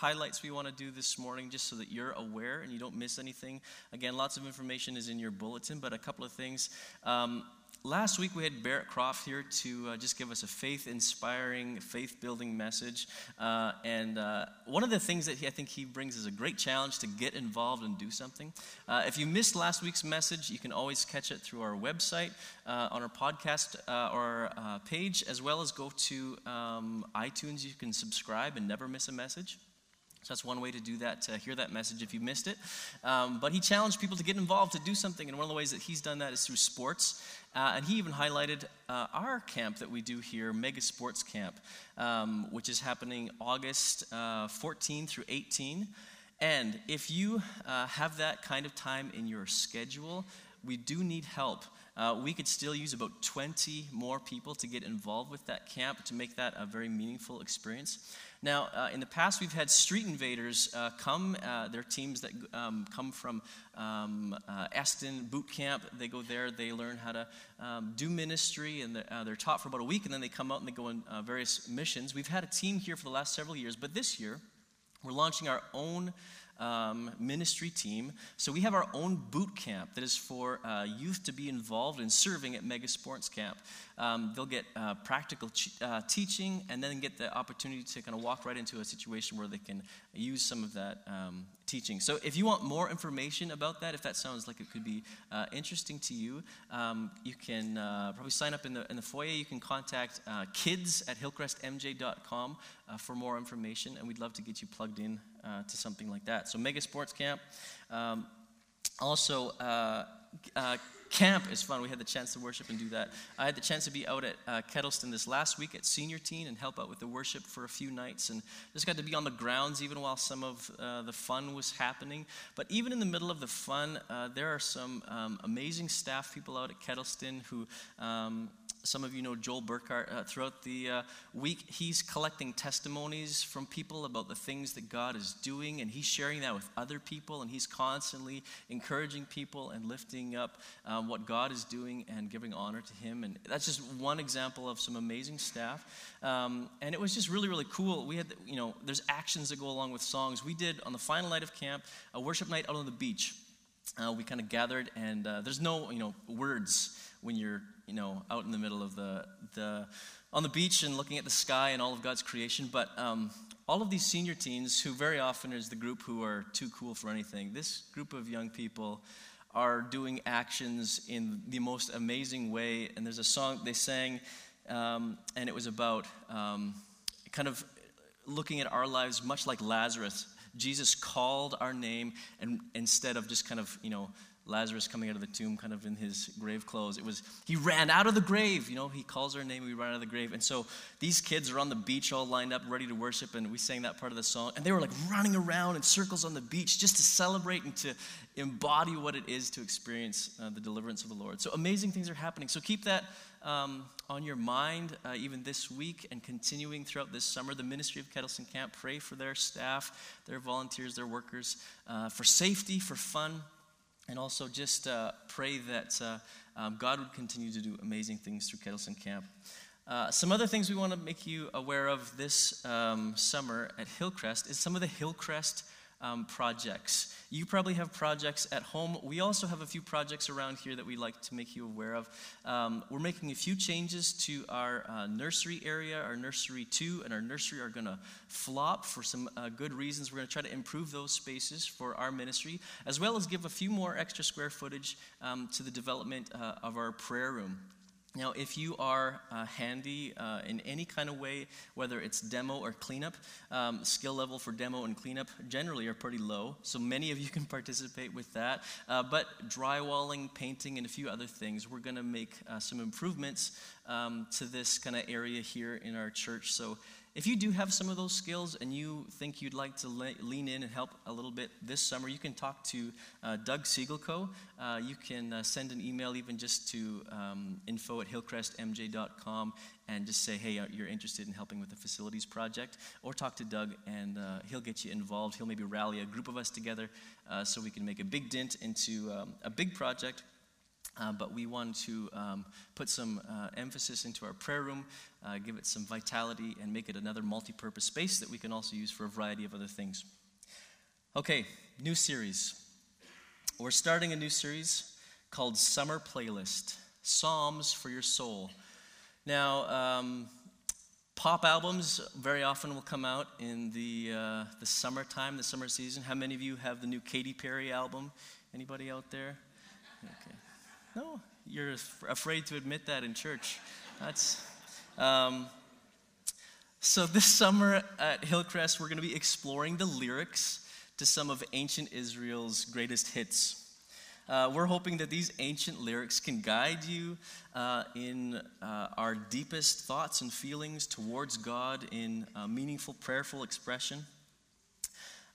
highlights we want to do this morning just so that you're aware and you don't miss anything. Again, lots of information is in your bulletin, but a couple of things. Um, last week we had Barrett Croft here to uh, just give us a faith inspiring, faith building message. Uh, and uh, one of the things that he, I think he brings is a great challenge to get involved and do something. Uh, if you missed last week's message, you can always catch it through our website, uh, on our podcast uh, or page, as well as go to um, iTunes. You can subscribe and never miss a message. So that's one way to do that, to hear that message if you missed it. Um, but he challenged people to get involved, to do something. And one of the ways that he's done that is through sports. Uh, and he even highlighted uh, our camp that we do here, Mega Sports Camp, um, which is happening August uh, 14 through 18. And if you uh, have that kind of time in your schedule, we do need help. Uh, we could still use about 20 more people to get involved with that camp to make that a very meaningful experience. Now, uh, in the past, we've had street invaders uh, come. Uh, they're teams that um, come from um, uh, Eston Boot Camp. They go there, they learn how to um, do ministry, and they're, uh, they're, taught for about a week, and then they come out and they go on uh, various missions. We've had a team here for the last several years, but this year, we're launching our own um, ministry team. So we have our own boot camp that is for uh, youth to be involved in serving at Mega Sports Camp. Um, they'll get uh, practical ch- uh, teaching and then get the opportunity to kind of walk right into a situation where they can use some of that um, teaching. So if you want more information about that, if that sounds like it could be uh, interesting to you, um, you can uh, probably sign up in the, in the foyer. You can contact uh, kids at hillcrestmj.com for more information, and we'd love to get you plugged in uh, to something like that. So, Mega Sports Camp. Um, also, uh, uh, camp is fun. We had the chance to worship and do that. I had the chance to be out at uh, Kettleston this last week at Senior Teen and help out with the worship for a few nights, and just got to be on the grounds even while some of uh, the fun was happening. But even in the middle of the fun, uh, there are some um, amazing staff people out at Kettleston who um, some of you know Joel Burkhart. Uh, throughout the uh, week, he's collecting testimonies from people about the things that God is doing, and he's sharing that with other people, and he's constantly encouraging people and lifting up um, what God is doing and giving honor to Him. And that's just one example of some amazing staff. Um, and it was just really, really cool. We had, you know, there's actions that go along with songs. We did on the final night of camp a worship night out on the beach. Uh, we kind of gathered, and uh, there's no, you know, words when you're you know, out in the middle of the, the on the beach and looking at the sky and all of God's creation. But um, all of these senior teens, who very often is the group who are too cool for anything, this group of young people are doing actions in the most amazing way. And there's a song they sang, um, and it was about um, kind of looking at our lives much like Lazarus. Jesus called our name, and instead of just kind of, you know, Lazarus coming out of the tomb, kind of in his grave clothes. It was, he ran out of the grave. You know, he calls her name, we run out of the grave. And so these kids are on the beach all lined up, ready to worship, and we sang that part of the song. And they were like running around in circles on the beach just to celebrate and to embody what it is to experience uh, the deliverance of the Lord. So amazing things are happening. So keep that um, on your mind uh, even this week and continuing throughout this summer. The ministry of Kettleston Camp, pray for their staff, their volunteers, their workers, uh, for safety, for fun and also just uh, pray that uh, um, God would continue to do amazing things through Kettleston Camp. Uh, some other things we want to make you aware of this um, summer at Hillcrest is some of the Hillcrest um, projects. You probably have projects at home. We also have a few projects around here that we'd like to make you aware of. Um, we're making a few changes to our uh, nursery area. Our nursery two and our nursery are going to flop for some uh, good reasons. We're going to try to improve those spaces for our ministry, as well as give a few more extra square footage um, to the development uh, of our prayer room. Now, if you are uh, handy uh, in any kind of way, whether it's demo or cleanup, um, skill level for demo and cleanup generally are pretty low. So many of you can participate with that. Uh, but drywalling, painting, and a few other things, we're going to make uh, some improvements um, to this kind of area here in our church. So if you do have some of those skills and you think you'd like to le- lean in and help a little bit this summer, you can talk to uh, Doug Siegelco. Uh, you can uh, send an email even just to um, info at hillcrestmj.com and just say, hey, uh, you're interested in helping with the facilities project. Or talk to Doug and uh, he'll get you involved. He'll maybe rally a group of us together uh, so we can make a big dent into um, a big project Uh, but we want to um, put some uh, emphasis into our prayer room, uh, give it some vitality, and make it another multi purpose space that we can also use for a variety of other things. Okay, new series. We're starting a new series called Summer Playlist Psalms for Your Soul. Now, um, pop albums very often will come out in the, uh, the summertime, the summer season. How many of you have the new Katy Perry album? Anybody out there? No, you're afraid to admit that in church. That's. Um, so, this summer at Hillcrest, we're going to be exploring the lyrics to some of ancient Israel's greatest hits. Uh, we're hoping that these ancient lyrics can guide you uh, in uh, our deepest thoughts and feelings towards God in meaningful, prayerful expression.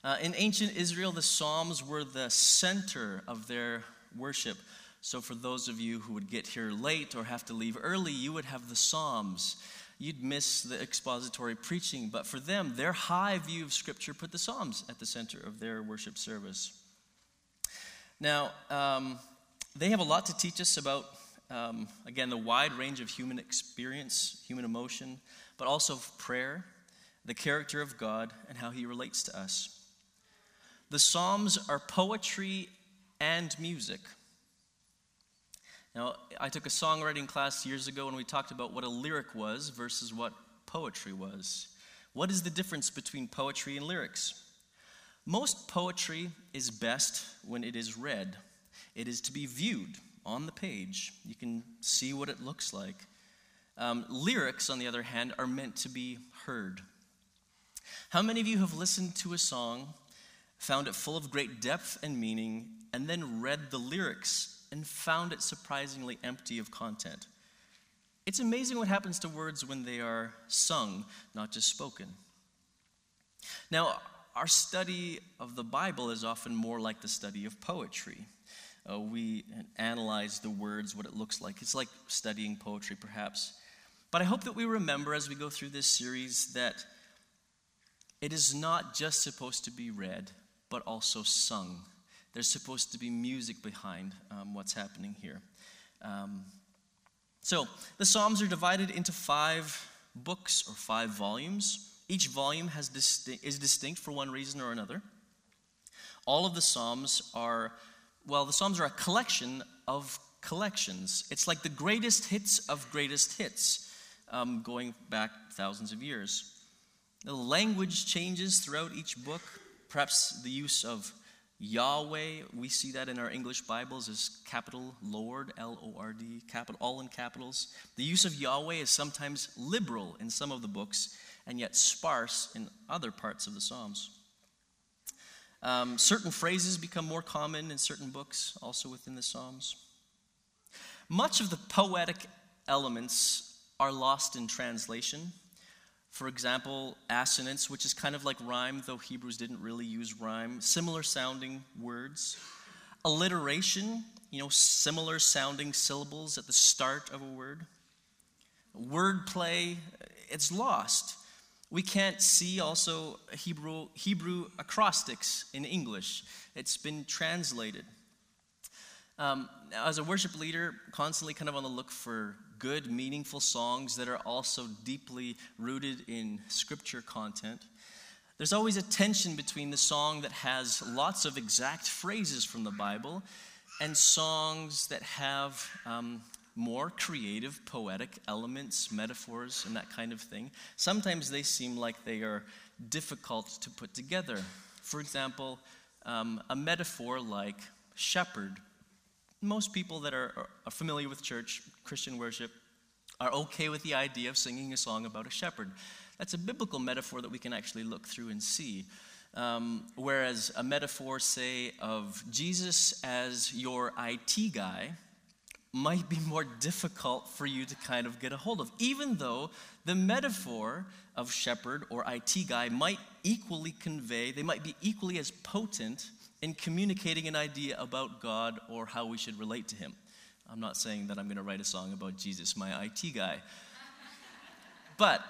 Uh, in ancient Israel, the Psalms were the center of their worship. So, for those of you who would get here late or have to leave early, you would have the Psalms. You'd miss the expository preaching, but for them, their high view of Scripture put the Psalms at the center of their worship service. Now, um, they have a lot to teach us about, um, again, the wide range of human experience, human emotion, but also prayer, the character of God, and how He relates to us. The Psalms are poetry and music. Now, I took a songwriting class years ago and we talked about what a lyric was versus what poetry was. What is the difference between poetry and lyrics? Most poetry is best when it is read. It is to be viewed on the page. You can see what it looks like. Um, lyrics, on the other hand, are meant to be heard. How many of you have listened to a song, found it full of great depth and meaning, and then read the lyrics and found it surprisingly empty of content. It's amazing what happens to words when they are sung, not just spoken. Now, our study of the Bible is often more like the study of poetry. Uh, we analyze the words, what it looks like. It's like studying poetry, perhaps. But I hope that we remember as we go through this series that it is not just supposed to be read, but also sung there's supposed to be music behind um, what's happening here. Um, so the Psalms are divided into five books or five volumes. Each volume disti- is distinct for one reason or another. All of the Psalms are, well, the Psalms are a collection of collections. It's like the greatest hits of greatest hits, um, going back thousands of years. The language changes throughout each book, perhaps the use of Yahweh, we see that in our English Bibles as capital Lord, L O R D, capital, all in capitals. The use of Yahweh is sometimes liberal in some of the books and yet sparse in other parts of the Psalms. Um, certain phrases become more common in certain books, also within the Psalms. Much of the poetic elements are lost in translation. For example, assonance, which is kind of like rhyme, though Hebrews didn't really use rhyme, similar sounding words. Alliteration, you know, similar sounding syllables at the start of a word. Wordplay, it's lost. We can't see also Hebrew, Hebrew acrostics in English. It's been translated. Um, as a worship leader, constantly kind of on the look for good, meaningful songs that are also deeply rooted in scripture content. There's always a tension between the song that has lots of exact phrases from the Bible and songs that have um, more creative, poetic elements, metaphors, and that kind of thing. Sometimes they seem like they are difficult to put together. For example, um, a metaphor like shepherd most people that are, are familiar with church, Christian worship, are okay with the idea of singing a song about a shepherd. That's a biblical metaphor that we can actually look through and see. Um, whereas a metaphor, say, of Jesus as your IT guy might be more difficult for you to kind of get a hold of, even though the metaphor of shepherd or IT guy might equally convey, they might be equally as potent in communicating an idea about God or how we should relate to Him. I'm not saying that I'm going to write a song about Jesus, my IT guy. but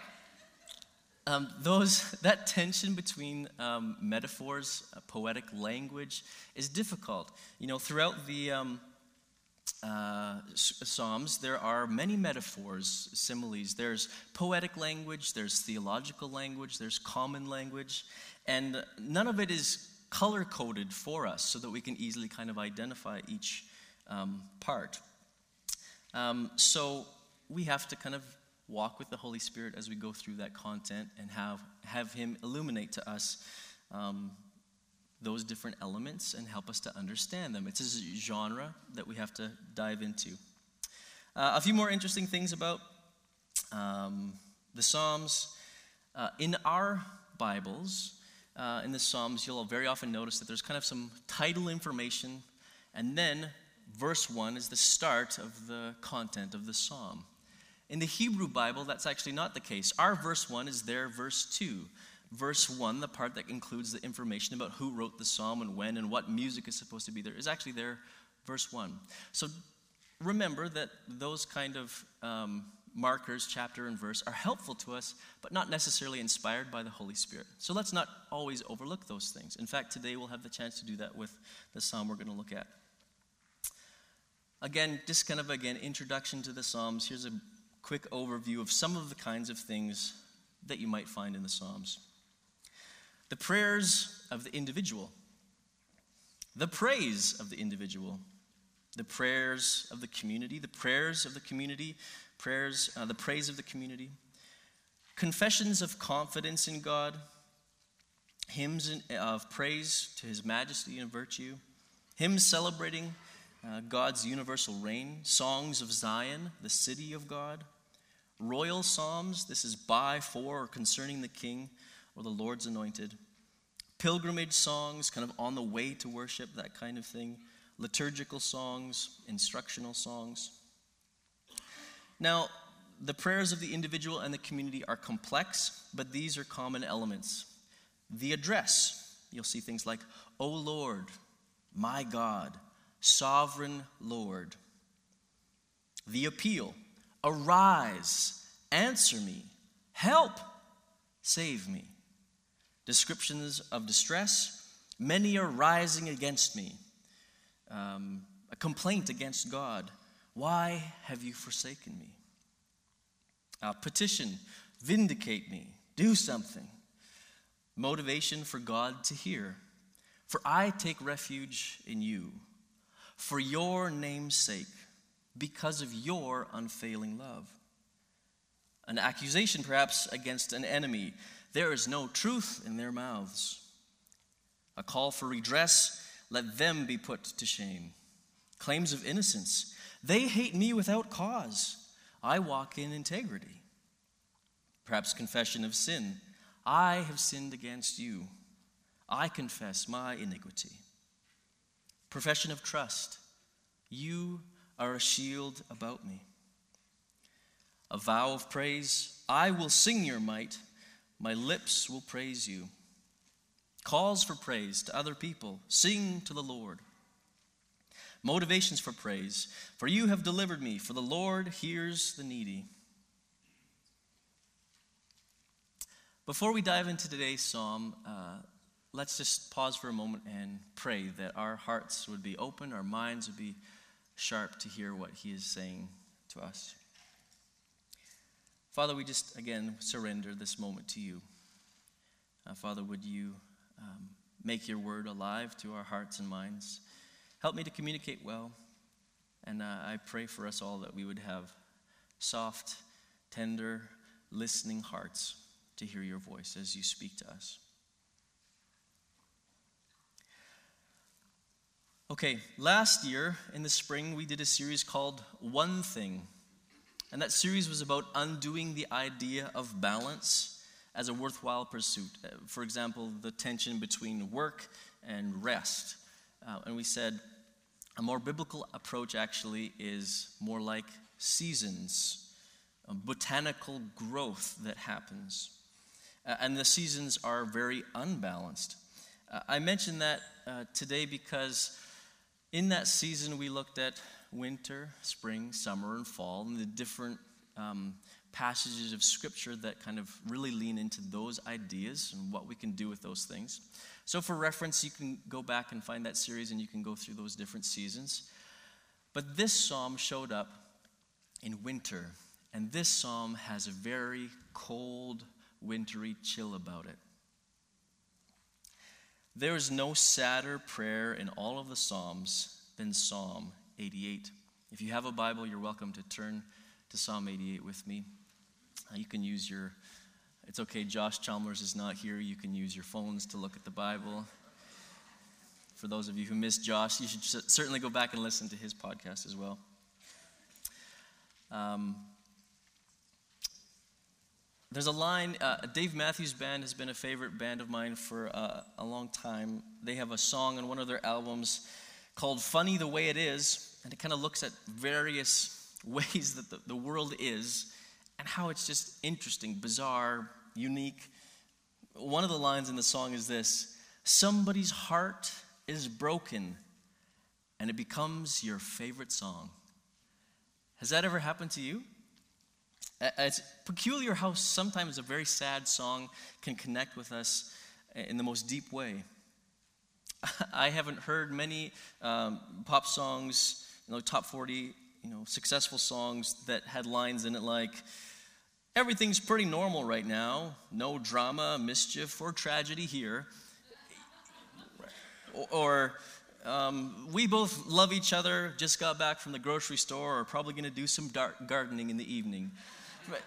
um, those, that tension between um, metaphors, uh, poetic language, is difficult. You know, throughout the, um, uh, Psalms, there are many metaphors, similes. There's poetic language, there's theological language, there's common language, and none of it is color coded for us so that we can easily kind of identify each um, part. Um, so we have to kind of walk with the Holy Spirit as we go through that content and have, have Him illuminate to us um, those different elements and help us to understand them. It's a genre that we have to dive into. Uh, a few more interesting things about um, the Psalms. Uh, in our Bibles, uh, in the Psalms, you'll very often notice that there's kind of some title information, and then verse 1 is the start of the content of the psalm. In the Hebrew Bible, that's actually not the case. Our verse 1 is their verse 2. Verse 1, the part that includes the information about who wrote the psalm and when and what music is supposed to be there, is actually their verse 1. So remember that those kind of um, markers, chapter and verse, are helpful to us, but not necessarily inspired by the Holy Spirit. So let's not always overlook those things. In fact, today we'll have the chance to do that with the psalm we're going to look at. Again, just kind of again introduction to the Psalms. Here's a quick overview of some of the kinds of things that you might find in the Psalms. The prayers of the individual, the praise of the individual, the prayers of the community, the prayers of the community, prayers, uh, the praise of the community, confessions of confidence in God, hymns of praise to His majesty and virtue, hymns celebrating uh, God's universal reign, songs of Zion, the city of God, royal psalms, this is by, for, or concerning the king or the Lord's anointed, pilgrimage songs, kind of on the way to worship, that kind of thing, liturgical songs, instructional songs. Now, the prayers of the individual and the community are complex, but these are common elements. The address, you'll see things like, O Lord, my God, sovereign Lord. The appeal, arise, answer me, help, save me. Descriptions of distress, many are rising against me. Um, a complaint against God, why have you forsaken me? A petition, vindicate me, do something. Motivation for God to hear. For I take refuge in you for your name's sake, because of your unfailing love. An accusation, perhaps, against an enemy. There is no truth in their mouths. A call for redress, let them be put to shame. Claims of innocence. They hate me without cause. I walk in integrity. Perhaps confession of sin. I have sinned against you. I confess my iniquity. Profession of trust. You are a shield about me. A vow of praise. I will sing your might. My lips will praise you. Calls for praise to other people. Sing to the Lord. Motivations for praise. For you have delivered me, for the Lord hears the needy. Before we dive into today's psalm, uh, let's just pause for a moment and pray that our hearts would be open, our minds would be sharp to hear what He is saying to us. Father, we just again surrender this moment to you. Uh, Father, would you um, make your word alive to our hearts and minds? Help me to communicate well. And uh, I pray for us all that we would have soft, tender, listening hearts to hear your voice as you speak to us. Okay, last year in the spring, we did a series called One Thing. And that series was about undoing the idea of balance as a worthwhile pursuit. Uh, for example, the tension between work and rest. Uh, and we said a more biblical approach actually is more like seasons, botanical growth that happens. Uh, and the seasons are very unbalanced. Uh, I mention that uh, today because in that season, we looked at winter, spring, summer, and fall, and the different um, passages of Scripture that kind of really lean into those ideas and what we can do with those things. So, for reference, you can go back and find that series and you can go through those different seasons. But this psalm showed up in winter, and this psalm has a very cold, wintry chill about it. There is no sadder prayer in all of the Psalms than Psalm 88. If you have a Bible, you're welcome to turn to Psalm 88 with me. Uh, you can use your, it's okay, Josh Chalmers is not here. You can use your phones to look at the Bible. For those of you who missed Josh, you should certainly go back and listen to his podcast as well. Um, there's a line, uh, Dave Matthews Band has been a favorite band of mine for uh, a long time. They have a song on one of their albums called Funny the Way It Is, and it kind of looks at various ways that the, the world is and how it's just interesting, bizarre, unique. One of the lines in the song is this Somebody's heart is broken, and it becomes your favorite song. Has that ever happened to you? It's peculiar how sometimes a very sad song can connect with us in the most deep way. I haven't heard many um, pop songs, you know, top 40, you know, successful songs that had lines in it like, everything's pretty normal right now, no drama, mischief, or tragedy here. or, um, we both love each other, just got back from the grocery store, or probably going to do some gardening in the evening but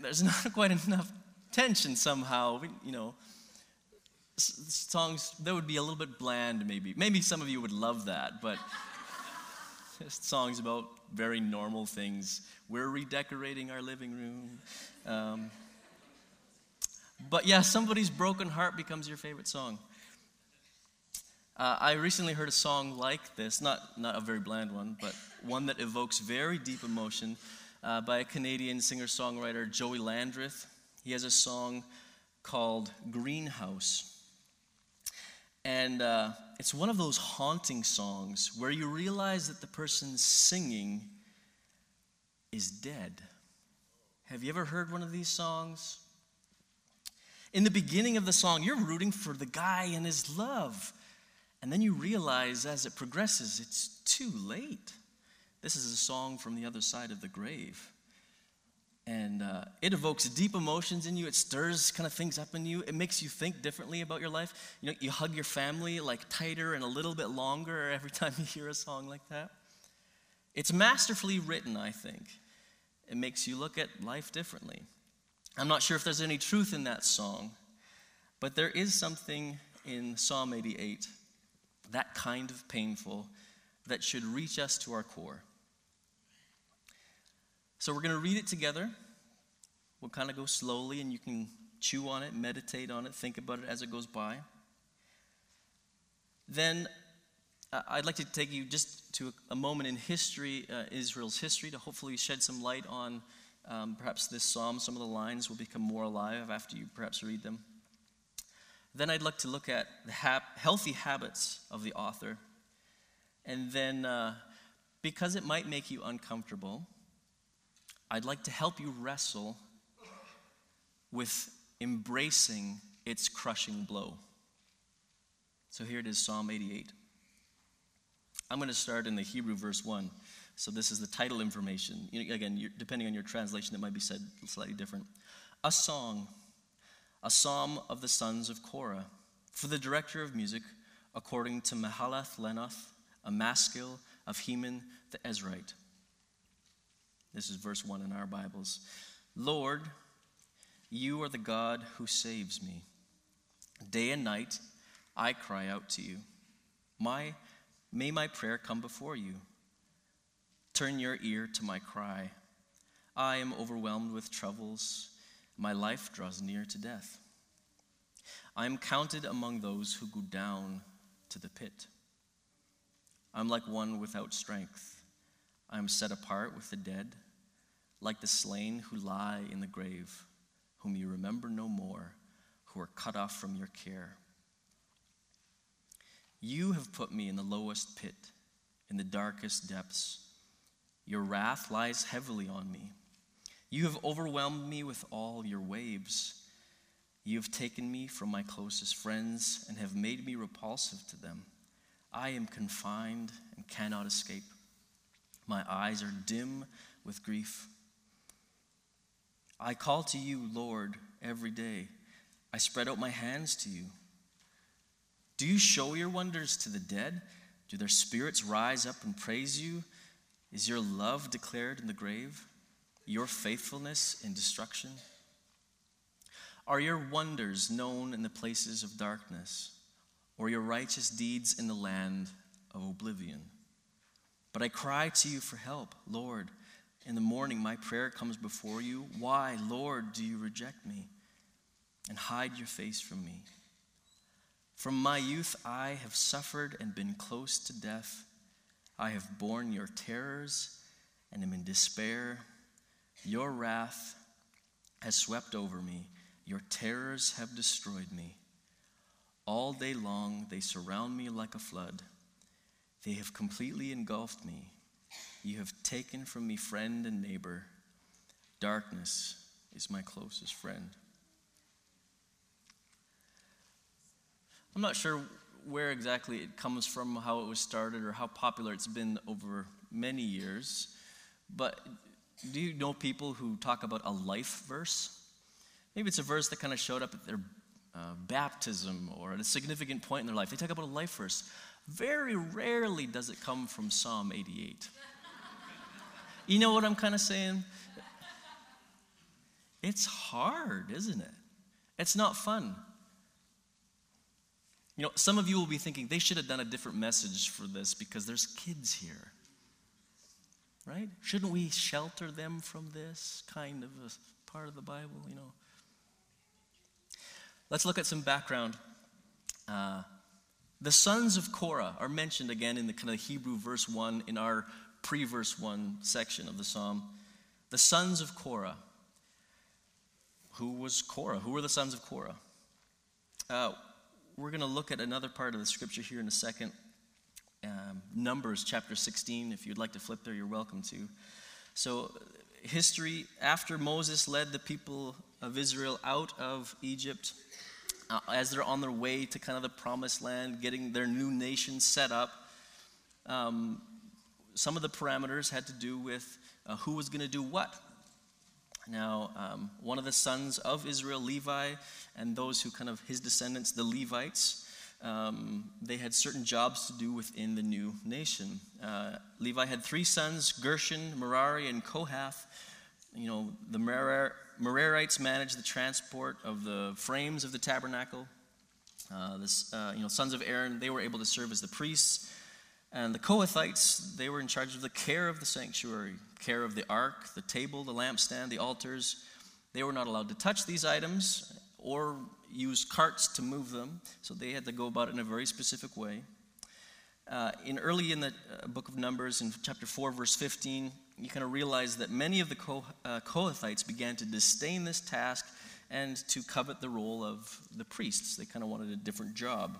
there's not quite enough tension somehow. You know, songs that would be a little bit bland, maybe. Maybe some of you would love that, but songs about very normal things. We're redecorating our living room. Um, but yeah, somebody's broken heart becomes your favorite song. Uh, I recently heard a song like this, not, not a very bland one, but one that evokes very deep emotion uh, by a Canadian singer songwriter, Joey Landreth. He has a song called Greenhouse. And uh, it's one of those haunting songs where you realize that the person singing is dead. Have you ever heard one of these songs? In the beginning of the song, you're rooting for the guy and his love. And then you realize as it progresses, it's too late. This is a song from the other side of the grave. And uh, it evokes deep emotions in you. It stirs kind of things up in you. It makes you think differently about your life. You know, you hug your family like tighter and a little bit longer every time you hear a song like that. It's masterfully written, I think. It makes you look at life differently. I'm not sure if there's any truth in that song, but there is something in Psalm 88, that kind of painful, that should reach us to our core. So we're going to read it together. We'll kind of go slowly, and you can chew on it, meditate on it, think about it as it goes by. Then I'd like to take you just to a, a moment in history, uh, Israel's history, to hopefully shed some light on um, perhaps this psalm. Some of the lines will become more alive after you perhaps read them. Then I'd like to look at the hap- healthy habits of the author. And then, uh, because it might make you uncomfortable, I'd like to help you wrestle with embracing its crushing blow. So here it is Psalm 88. I'm going to start in the Hebrew verse 1. So this is the title information. Again, depending on your translation, it might be said slightly different. A song, a psalm of the sons of Korah, for the director of music, according to Mahalath Leannoth, a maskil of Heman the Ezrahite. This is verse 1 in our Bibles. Lord, you are the God who saves me. Day and night, I cry out to you. My, may my prayer come before you. Turn your ear to my cry. I am overwhelmed with troubles. My life draws near to death. I am counted among those who go down to the pit. I'm like one without strength. I am set apart with the dead, like the slain who lie in the grave, whom you remember no more, who are cut off from your care. You have put me in the lowest pit, in the darkest depths. Your wrath lies heavily on me. You have overwhelmed me with all your waves. You have taken me from my closest friends and have made me repulsive to them. I am confined and cannot escape. My eyes are dim with grief. I call to you, Lord, every day. I spread out my hands to you. Do you show your wonders to the dead? Do their spirits rise up and praise you? Is your love declared in the grave? Your faithfulness in destruction? Are your wonders known in the places of darkness, or your righteous deeds in the land of oblivion? But I cry to you for help, Lord. In the morning, my prayer comes before you. Why, Lord, do you reject me and hide your face from me? From my youth, I have suffered and been close to death. I have borne your terrors and am in despair. Your wrath has swept over me, your terrors have destroyed me. All day long, they surround me like a flood. They have completely engulfed me. You have taken from me friend and neighbor. Darkness is my closest friend. I'm not sure where exactly it comes from, how it was started, or how popular it's been over many years, but do you know people who talk about a life verse? Maybe it's a verse that kind of showed up at their uh, baptism or at a significant point in their life. They talk about a life verse. Very rarely does it come from Psalm 88. You know what I'm kind of saying? It's hard, isn't it? It's not fun. You know, some of you will be thinking they should have done a different message for this because there's kids here. Right? Shouldn't we shelter them from this kind of a part of the Bible, you know? Let's look at some background. Uh, the sons of Korah are mentioned again in the kind of Hebrew verse 1 in our pre verse 1 section of the psalm. The sons of Korah. Who was Korah? Who were the sons of Korah? Uh, we're going to look at another part of the scripture here in a second. Um, Numbers chapter 16. If you'd like to flip there, you're welcome to. So, history after Moses led the people of Israel out of Egypt, uh, as they're on their way to kind of the promised land, getting their new nation set up, um, some of the parameters had to do with uh, who was going to do what. Now, um, one of the sons of Israel, Levi, and those who kind of his descendants, the Levites, um, they had certain jobs to do within the new nation. Uh, Levi had three sons Gershon, Merari, and Kohath. You know, the Merarites managed the transport of the frames of the tabernacle. Uh, this, uh, you know, sons of Aaron, they were able to serve as the priests. And the Kohathites, they were in charge of the care of the sanctuary, care of the ark, the table, the lampstand, the altars. They were not allowed to touch these items or use carts to move them, so they had to go about it in a very specific way. Uh, in early in the uh, book of Numbers, in chapter 4, verse 15, you kind of realize that many of the uh, Kohathites began to disdain this task and to covet the role of the priests. They kind of wanted a different job.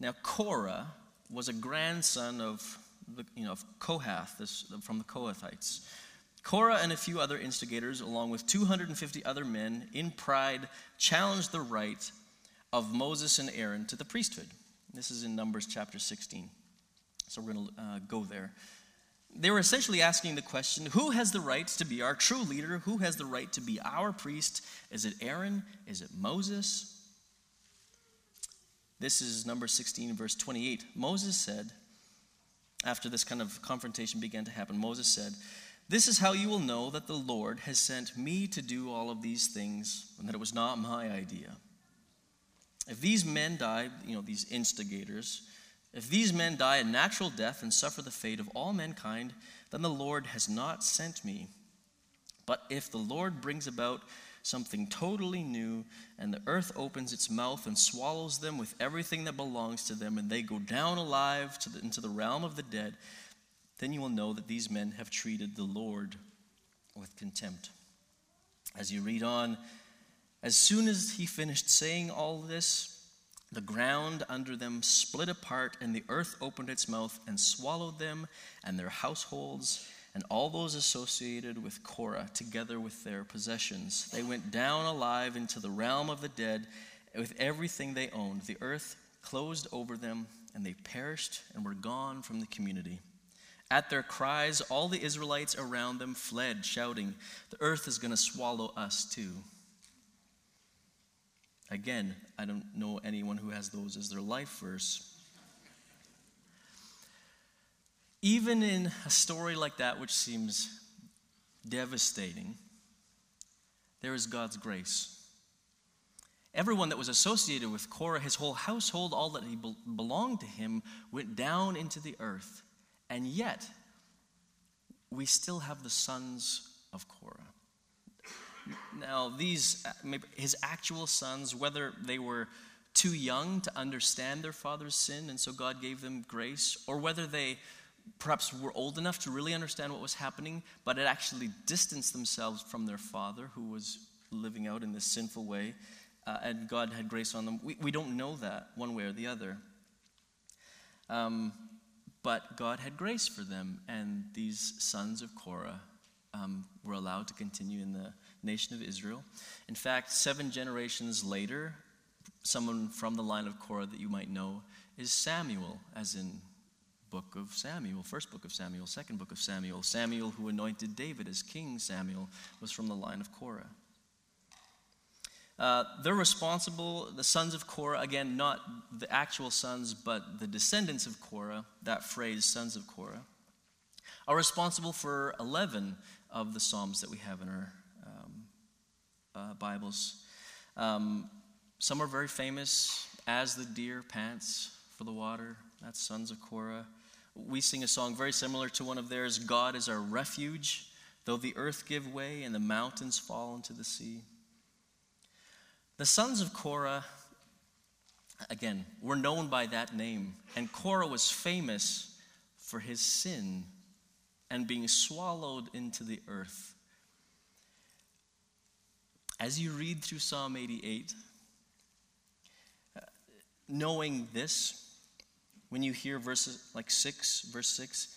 Now, Korah was a grandson of, the, you know, of Kohath, this, from the Kohathites. Korah and a few other instigators, along with 250 other men, in pride, challenged the right of Moses and Aaron to the priesthood. This is in Numbers chapter 16. So we're going to uh, go there. They were essentially asking the question who has the right to be our true leader? Who has the right to be our priest? Is it Aaron? Is it Moses? This is number 16, verse 28. Moses said, after this kind of confrontation began to happen, Moses said, This is how you will know that the Lord has sent me to do all of these things and that it was not my idea. If these men die, you know, these instigators, if these men die a natural death and suffer the fate of all mankind, then the Lord has not sent me. But if the Lord brings about something totally new, and the earth opens its mouth and swallows them with everything that belongs to them, and they go down alive the, into the realm of the dead, then you will know that these men have treated the Lord with contempt. As you read on, as soon as he finished saying all this, the ground under them split apart, and the earth opened its mouth and swallowed them and their households and all those associated with Korah, together with their possessions. They went down alive into the realm of the dead with everything they owned. The earth closed over them, and they perished and were gone from the community. At their cries, all the Israelites around them fled, shouting, The earth is going to swallow us too. Again, I don't know anyone who has those as their life verse. Even in a story like that, which seems devastating, there is God's grace. Everyone that was associated with Korah, his whole household, all that he be- belonged to him, went down into the earth. And yet, we still have the sons of Korah. Now, these, his actual sons, whether they were too young to understand their father's sin, and so God gave them grace, or whether they perhaps were old enough to really understand what was happening, but had actually distanced themselves from their father who was living out in this sinful way, uh, and God had grace on them. We, we don't know that one way or the other. Um, but God had grace for them, and these sons of Korah um, were allowed to continue in the nation of Israel. In fact, seven generations later, someone from the line of Korah that you might know is Samuel, as in book of Samuel, first book of Samuel, second book of Samuel. Samuel, who anointed David as King Samuel, was from the line of Korah. Uh, they're responsible, the sons of Korah, again, not the actual sons, but the descendants of Korah, that phrase, sons of Korah, are responsible for 11 of the Psalms that we have in our uh, Bibles. Um, some are very famous, as the deer pants for the water, that's sons of Korah. We sing a song very similar to one of theirs God is our refuge, though the earth give way and the mountains fall into the sea. The sons of Korah, again, were known by that name, and Korah was famous for his sin and being swallowed into the earth. As you read through Psalm 88, uh, knowing this, when you hear verses like 6, verse 6,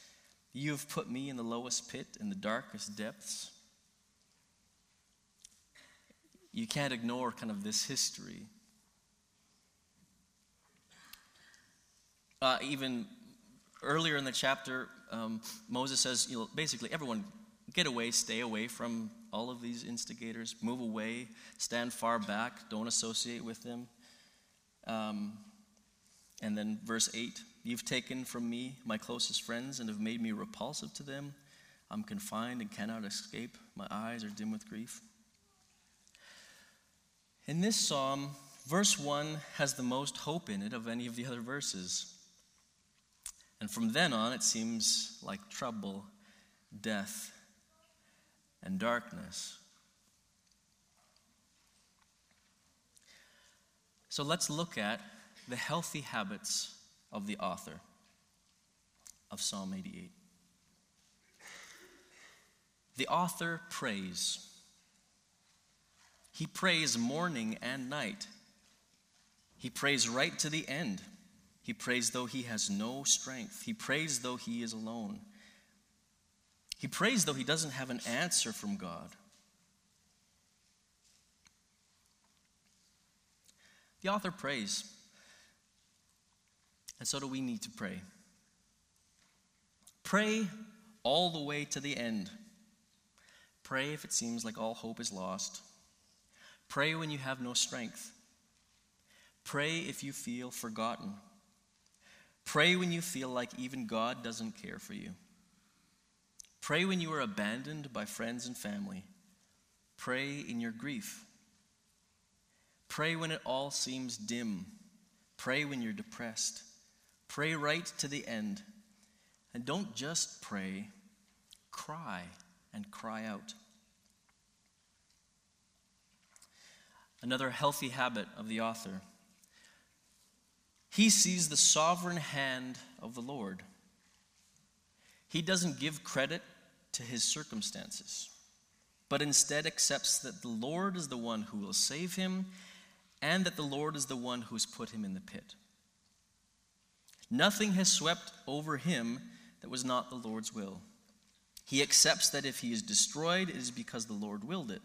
you have put me in the lowest pit, in the darkest depths you can't ignore kind of this history. Uh, even earlier in the chapter, um, Moses says, you know, basically, everyone get away, stay away from all of these instigators, move away, stand far back, don't associate with them. Um, and then verse 8 You've taken from me my closest friends and have made me repulsive to them. I'm confined and cannot escape. My eyes are dim with grief. In this psalm, verse 1 has the most hope in it of any of the other verses. And from then on, it seems like trouble, death, and darkness. So let's look at the healthy habits of the author of Psalm 88. The author prays. He prays morning and night. He prays right to the end. He prays though he has no strength. He prays though he is alone. He prays though he doesn't have an answer from God. The author prays. And so do we need to pray. Pray all the way to the end. Pray if it seems like all hope is lost. Pray when you have no strength. Pray if you feel forgotten. Pray when you feel like even God doesn't care for you. Pray when you are abandoned by friends and family. Pray in your grief. Pray when it all seems dim. Pray when you're depressed. Pray right to the end. And don't just pray, cry and cry out. another healthy habit of the author. He sees the sovereign hand of the Lord. He doesn't give credit to his circumstances, but instead accepts that the Lord is the one who will save him and that the Lord is the one who has put him in the pit. Nothing has swept over him that was not the Lord's will. He accepts that if he is destroyed, it is because the Lord willed it.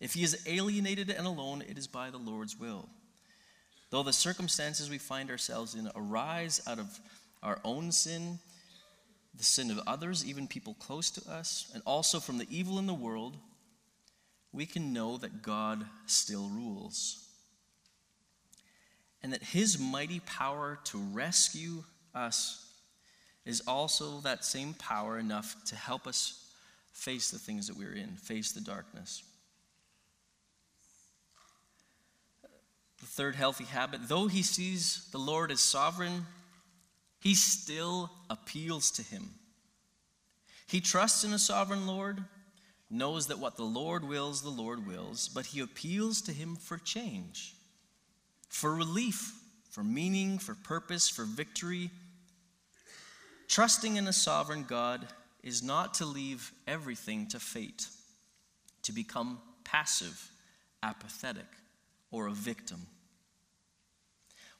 If he is alienated and alone, it is by the Lord's will. Though the circumstances we find ourselves in arise out of our own sin, the sin of others, even people close to us, and also from the evil in the world, we can know that God still rules. And that his mighty power to rescue us is also that same power enough to help us face the things that we're in, face the darkness. The third healthy habit though he sees the Lord as sovereign, he still appeals to him. He trusts in a sovereign Lord, knows that what the Lord wills, the Lord wills, but he appeals to him for change, for relief, for meaning, for purpose, for victory. Trusting in a sovereign God is not to leave everything to fate, to become passive, apathetic, or a victim.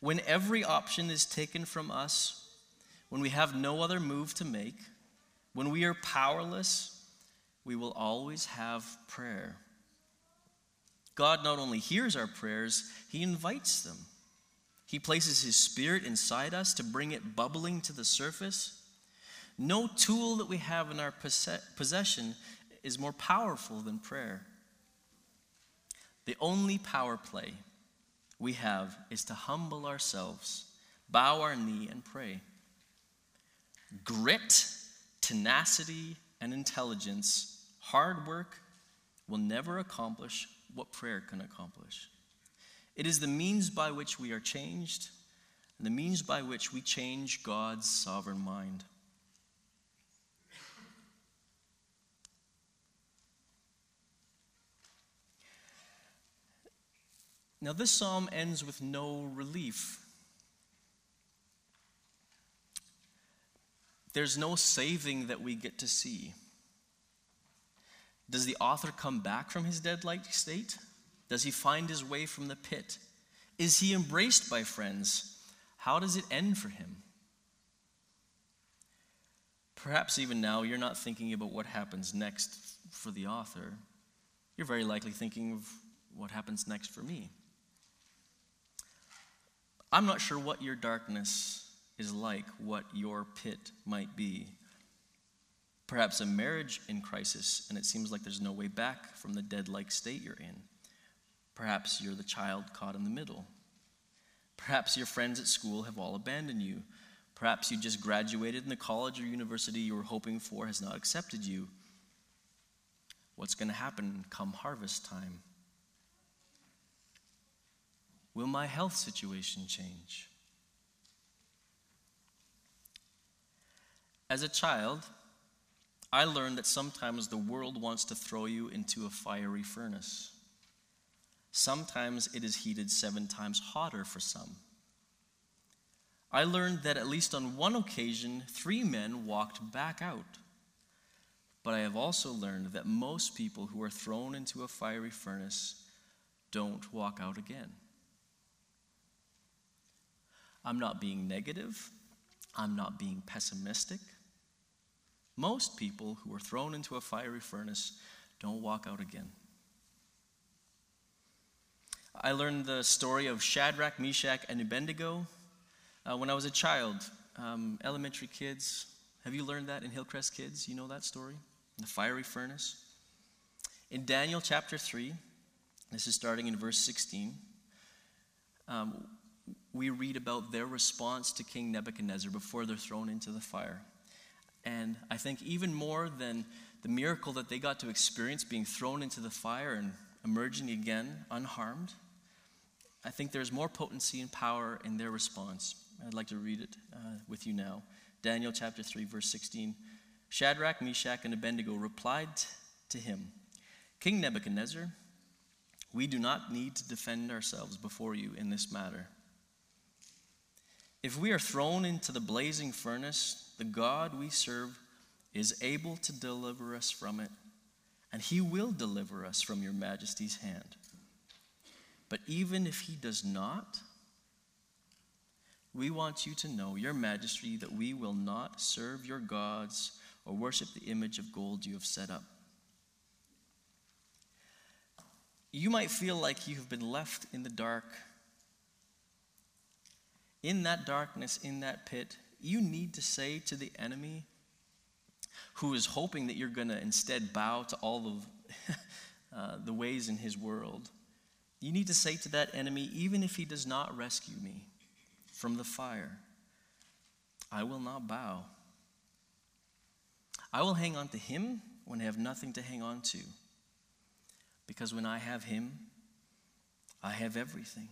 When every option is taken from us, when we have no other move to make, when we are powerless, we will always have prayer. God not only hears our prayers, He invites them. He places His Spirit inside us to bring it bubbling to the surface. No tool that we have in our possession is more powerful than prayer. The only power play we have is to humble ourselves, bow our knee, and pray. Grit, tenacity, and intelligence, hard work, will never accomplish what prayer can accomplish. It is the means by which we are changed, and the means by which we change God's sovereign mind. Now, this psalm ends with no relief. There's no saving that we get to see. Does the author come back from his dead like state? Does he find his way from the pit? Is he embraced by friends? How does it end for him? Perhaps even now you're not thinking about what happens next for the author. You're very likely thinking of what happens next for me. I'm not sure what your darkness is like, what your pit might be. Perhaps a marriage in crisis, and it seems like there's no way back from the dead like state you're in. Perhaps you're the child caught in the middle. Perhaps your friends at school have all abandoned you. Perhaps you just graduated and the college or university you were hoping for has not accepted you. What's going to happen come harvest time? Will my health situation change? As a child, I learned that sometimes the world wants to throw you into a fiery furnace. Sometimes it is heated seven times hotter for some. I learned that at least on one occasion, three men walked back out. But I have also learned that most people who are thrown into a fiery furnace don't walk out again. I'm not being negative. I'm not being pessimistic. Most people who are thrown into a fiery furnace don't walk out again. I learned the story of Shadrach, Meshach, and Abednego uh, when I was a child. Um, elementary kids, have you learned that in Hillcrest Kids? You know that story? The fiery furnace. In Daniel chapter 3, this is starting in verse 16. Um, we read about their response to King Nebuchadnezzar before they're thrown into the fire. And I think even more than the miracle that they got to experience being thrown into the fire and emerging again unharmed, I think there's more potency and power in their response. I'd like to read it uh, with you now. Daniel chapter 3, verse 16. Shadrach, Meshach, and Abednego replied to him King Nebuchadnezzar, we do not need to defend ourselves before you in this matter. If we are thrown into the blazing furnace, the God we serve is able to deliver us from it, and he will deliver us from your majesty's hand. But even if he does not, we want you to know, your majesty, that we will not serve your gods or worship the image of gold you have set up. You might feel like you have been left in the dark in that darkness, in that pit, you need to say to the enemy, who is hoping that you're going to instead bow to all of uh, the ways in his world. You need to say to that enemy, even if he does not rescue me from the fire, I will not bow. I will hang on to him when I have nothing to hang on to. Because when I have him, I have everything.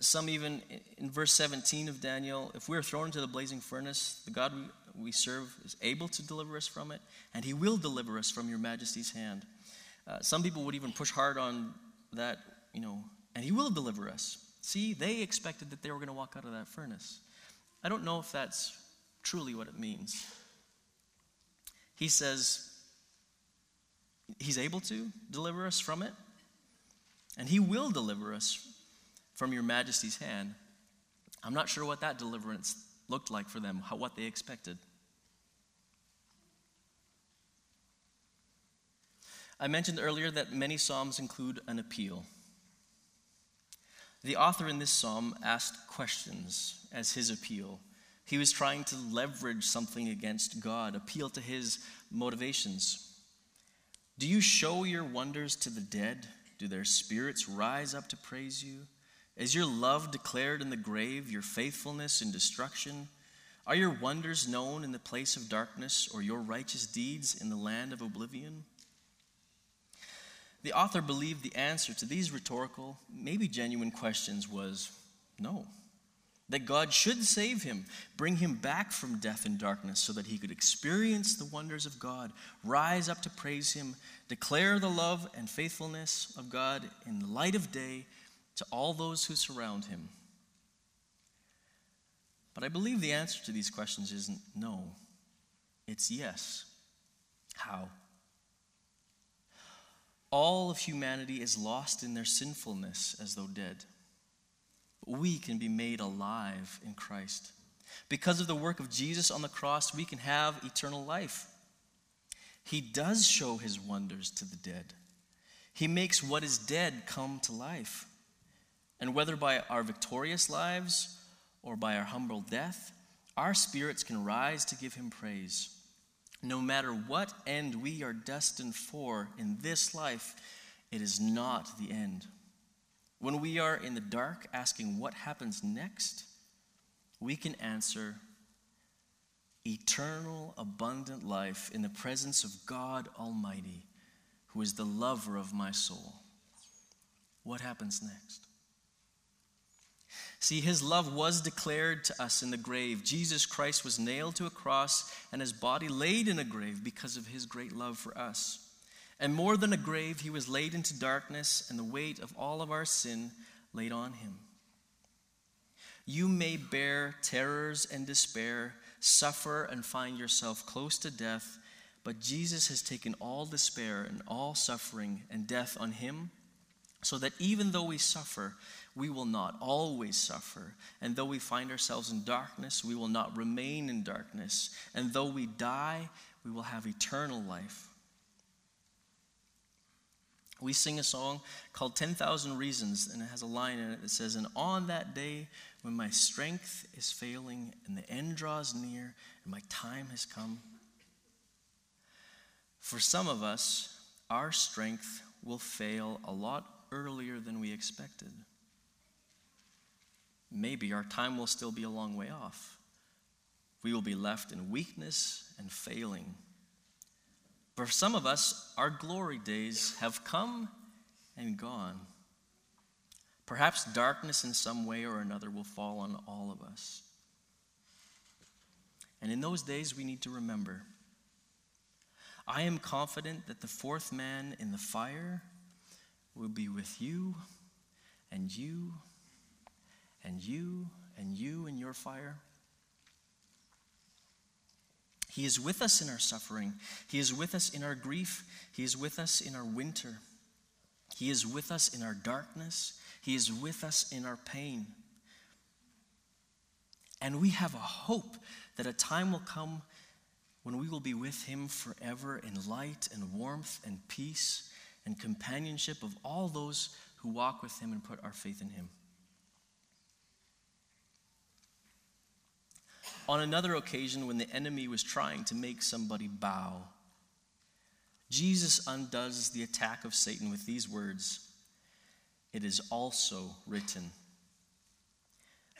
Some even in verse 17 of Daniel, if we are thrown into the blazing furnace, the God we, serve is able to deliver us from it, and he will deliver us from your majesty's hand. Uh, some people would even push hard on that, you know, and he will deliver us. See, they expected that they were going to walk out of that furnace. I don't know if that's truly what it means. He says he's able to deliver us from it, and he will deliver us from your majesty's hand. I'm not sure what that deliverance looked like for them, how, what they expected. I mentioned earlier that many psalms include an appeal. The author in this psalm asked questions as his appeal. He was trying to leverage something against God, appeal to his motivations. Do you show your wonders to the dead? Do their spirits rise up to praise you? Is your love declared in the grave, your faithfulness in destruction? Are your wonders known in the place of darkness, or your righteous deeds in the land of oblivion? The author believed the answer to these rhetorical, maybe genuine questions was no. That God should save him, bring him back from death and darkness so that he could experience the wonders of God, rise up to praise him, declare the love and faithfulness of God in the light of day, to all those who surround him? But I believe the answer to these questions isn't no, it's yes. How? All of humanity is lost in their sinfulness as though dead. But we can be made alive in Christ. Because of the work of Jesus on the cross, we can have eternal life. He does show his wonders to the dead. He makes what is dead come to life. And whether by our victorious lives or by our humble death, our spirits can rise to give him praise. No matter what end we are destined for in this life, it is not the end. When we are in the dark asking what happens next, we can answer eternal, abundant life in the presence of God Almighty, who is the lover of my soul. What happens next? See, his love was declared to us in the grave. Jesus Christ was nailed to a cross and his body laid in a grave because of his great love for us. And more than a grave, he was laid into darkness, and the weight of all of our sin laid on him. You may bear terrors and despair, suffer and find yourself close to death, but Jesus has taken all despair and all suffering and death on him, so that even though we suffer, we will not always suffer. And though we find ourselves in darkness, we will not remain in darkness. And though we die, we will have eternal life. We sing a song called 10,000 Reasons, and it has a line in it that says, And on that day when my strength is failing and the end draws near and my time has come, for some of us, our strength will fail a lot earlier than we expected maybe our time will still be a long way off. We will be left in weakness and failing. For some of us, our glory days have come and gone. Perhaps darkness in some way or another will fall on all of us. And in those days, we need to remember I am confident that the fourth man in the fire will be with you and you and you and you in your fire. He is with us in our suffering. He is with us in our grief. He is with us in our winter. He is with us in our darkness. He is with us in our pain. And we have a hope that a time will come when we will be with Him forever in light and warmth and peace and companionship of all those who walk with Him and put our faith in Him. On another occasion when the enemy was trying to make somebody bow. Jesus undoes the attack of Satan with these words It is also written.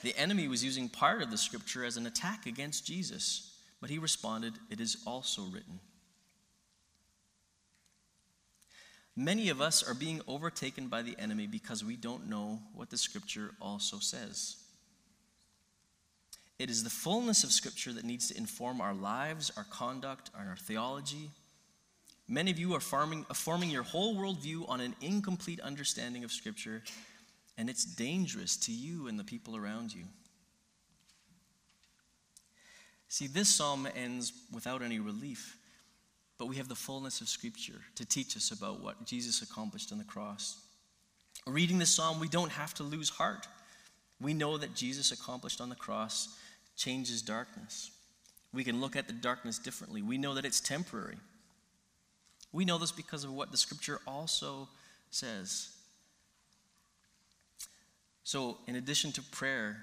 The enemy was using part of the scripture as an attack against Jesus, but he responded, It is also written. Many of us are being overtaken by the enemy because we don't know what the scripture also says. It is the fullness of scripture that needs to inform our lives, our conduct, and our theology. Many of you are farming, forming your whole worldview on an incomplete understanding of scripture, and it's dangerous to you and the people around you. See, this psalm ends without any relief but we have the fullness of Scripture to teach us about what Jesus accomplished on the cross. Reading this psalm, we don't have to lose heart. We know that Jesus accomplished on the cross changes darkness. We can look at the darkness differently. We know that it's temporary. We know this because of what the Scripture also says. So, in addition to prayer,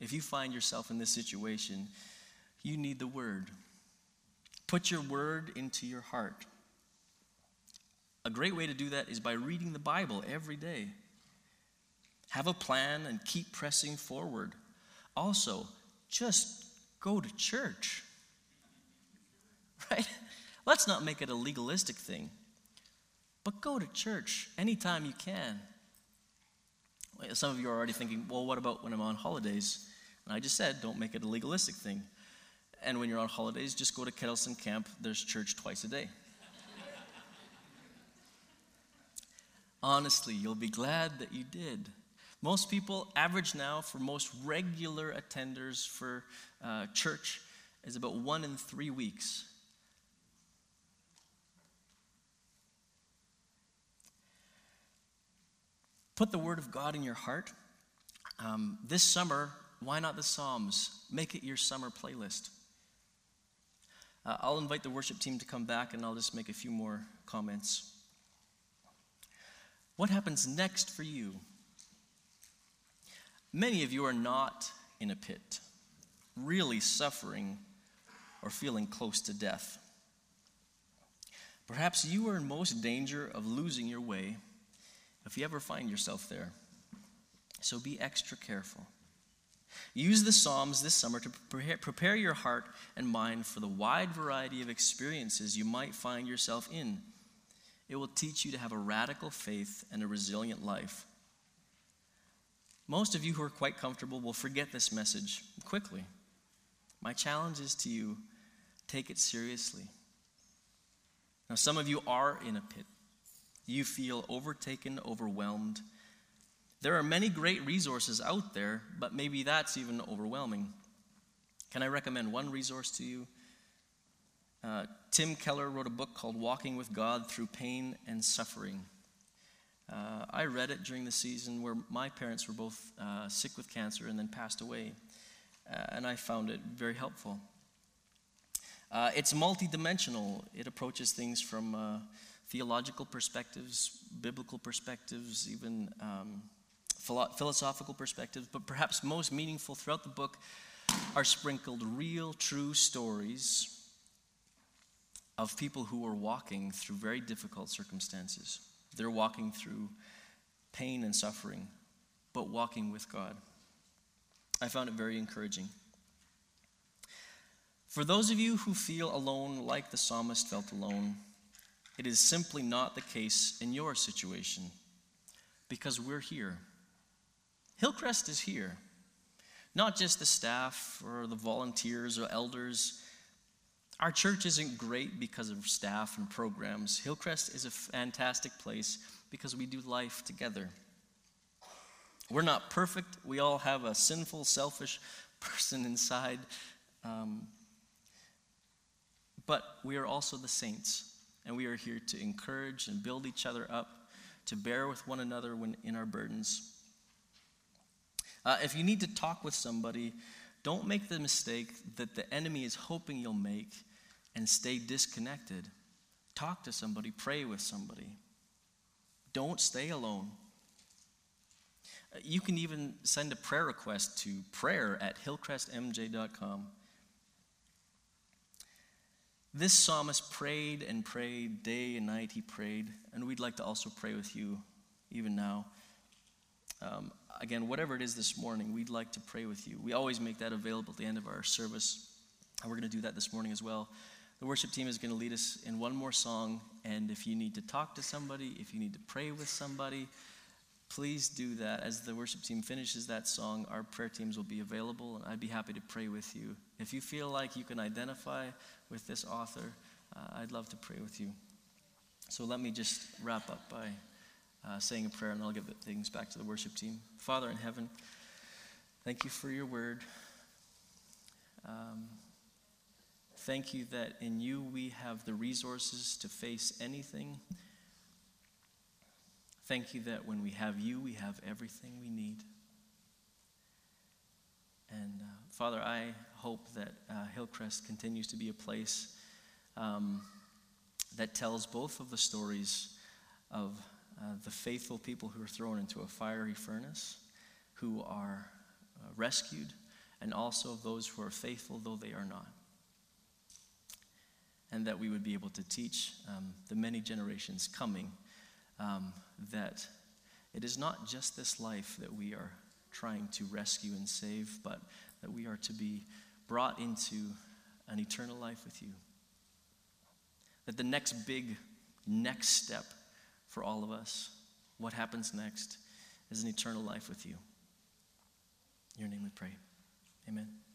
if you find yourself in this situation, you need the Word. Put your word into your heart. A great way to do that is by reading the Bible every day. Have a plan and keep pressing forward. Also, just go to church. Right? Let's not make it a legalistic thing, but go to church anytime you can. Some of you are already thinking, well, what about when I'm on holidays? And I just said, don't make it a legalistic thing. And when you're on holidays, just go to Kettleston Camp. There's church twice a day. Honestly, you'll be glad that you did. Most people, average now for most regular attenders for uh, church, is about one in three weeks. Put the Word of God in your heart. Um, this summer, why not the Psalms? Make it your summer playlist. Uh, I'll invite the worship team to come back and I'll just make a few more comments. What happens next for you? Many of you are not in a pit, really suffering or feeling close to death. Perhaps you are in most danger of losing your way if you ever find yourself there. So be extra careful. Use the Psalms this summer to prepare your heart and mind for the wide variety of experiences you might find yourself in. It will teach you to have a radical faith and a resilient life. Most of you who are quite comfortable will forget this message quickly. My challenge is to you take it seriously. Now, some of you are in a pit. You feel overtaken, overwhelmed there are many great resources out there, but maybe that's even overwhelming. Can I recommend one resource to you? Uh, Tim Keller wrote a book called Walking with God Through Pain and Suffering. Uh, I read it during the season where my parents were both uh, sick with cancer and then passed away, uh, and I found it very helpful. Uh, it's multidimensional. It approaches things from uh, theological perspectives, biblical perspectives, even um, philosophical perspectives, but perhaps most meaningful throughout the book are sprinkled real, true stories of people who are walking through very difficult circumstances. They're walking through pain and suffering, but walking with God. I found it very encouraging. For those of you who feel alone, like the psalmist felt alone, it is simply not the case in your situation because we're here. Hillcrest is here. Not just the staff or the volunteers or elders. Our church isn't great because of staff and programs. Hillcrest is a fantastic place because we do life together. We're not perfect. We all have a sinful, selfish person inside. Um, but we are also the saints, and we are here to encourage and build each other up, to bear with one another when in our burdens. Uh, if you need to talk with somebody, don't make the mistake that the enemy is hoping you'll make and stay disconnected. Talk to somebody, pray with somebody. Don't stay alone. You can even send a prayer request to prayer at hillcrestmj.com. This psalmist prayed and prayed day and night. He prayed, and we'd like to also pray with you even now. Um, again, whatever it is this morning, we'd like to pray with you. We always make that available at the end of our service, and we're going to do that this morning as well. The worship team is going to lead us in one more song, and if you need to talk to somebody, if you need to pray with somebody, please do that. As the worship team finishes that song, our prayer teams will be available, and I'd be happy to pray with you. If you feel like you can identify with this author, uh, I'd love to pray with you. So let me just wrap up by uh, saying a prayer, and I'll give things back to the worship team. Father in heaven, thank you for your word. Um, Thank you that in you we have the resources to face anything. Thank you that when we have you, we have everything we need. And uh, Father, I hope that uh, Hillcrest continues to be a place um, that tells both of the stories of uh, the faithful people who are thrown into a fiery furnace, who are uh, rescued, and also of those who are faithful though they are not and that we would be able to teach um, the many generations coming um, that it is not just this life that we are trying to rescue and save, but that we are to be brought into an eternal life with you. That the next big, next step for all of us, what happens next, is an eternal life with you. In your name we pray. Amen.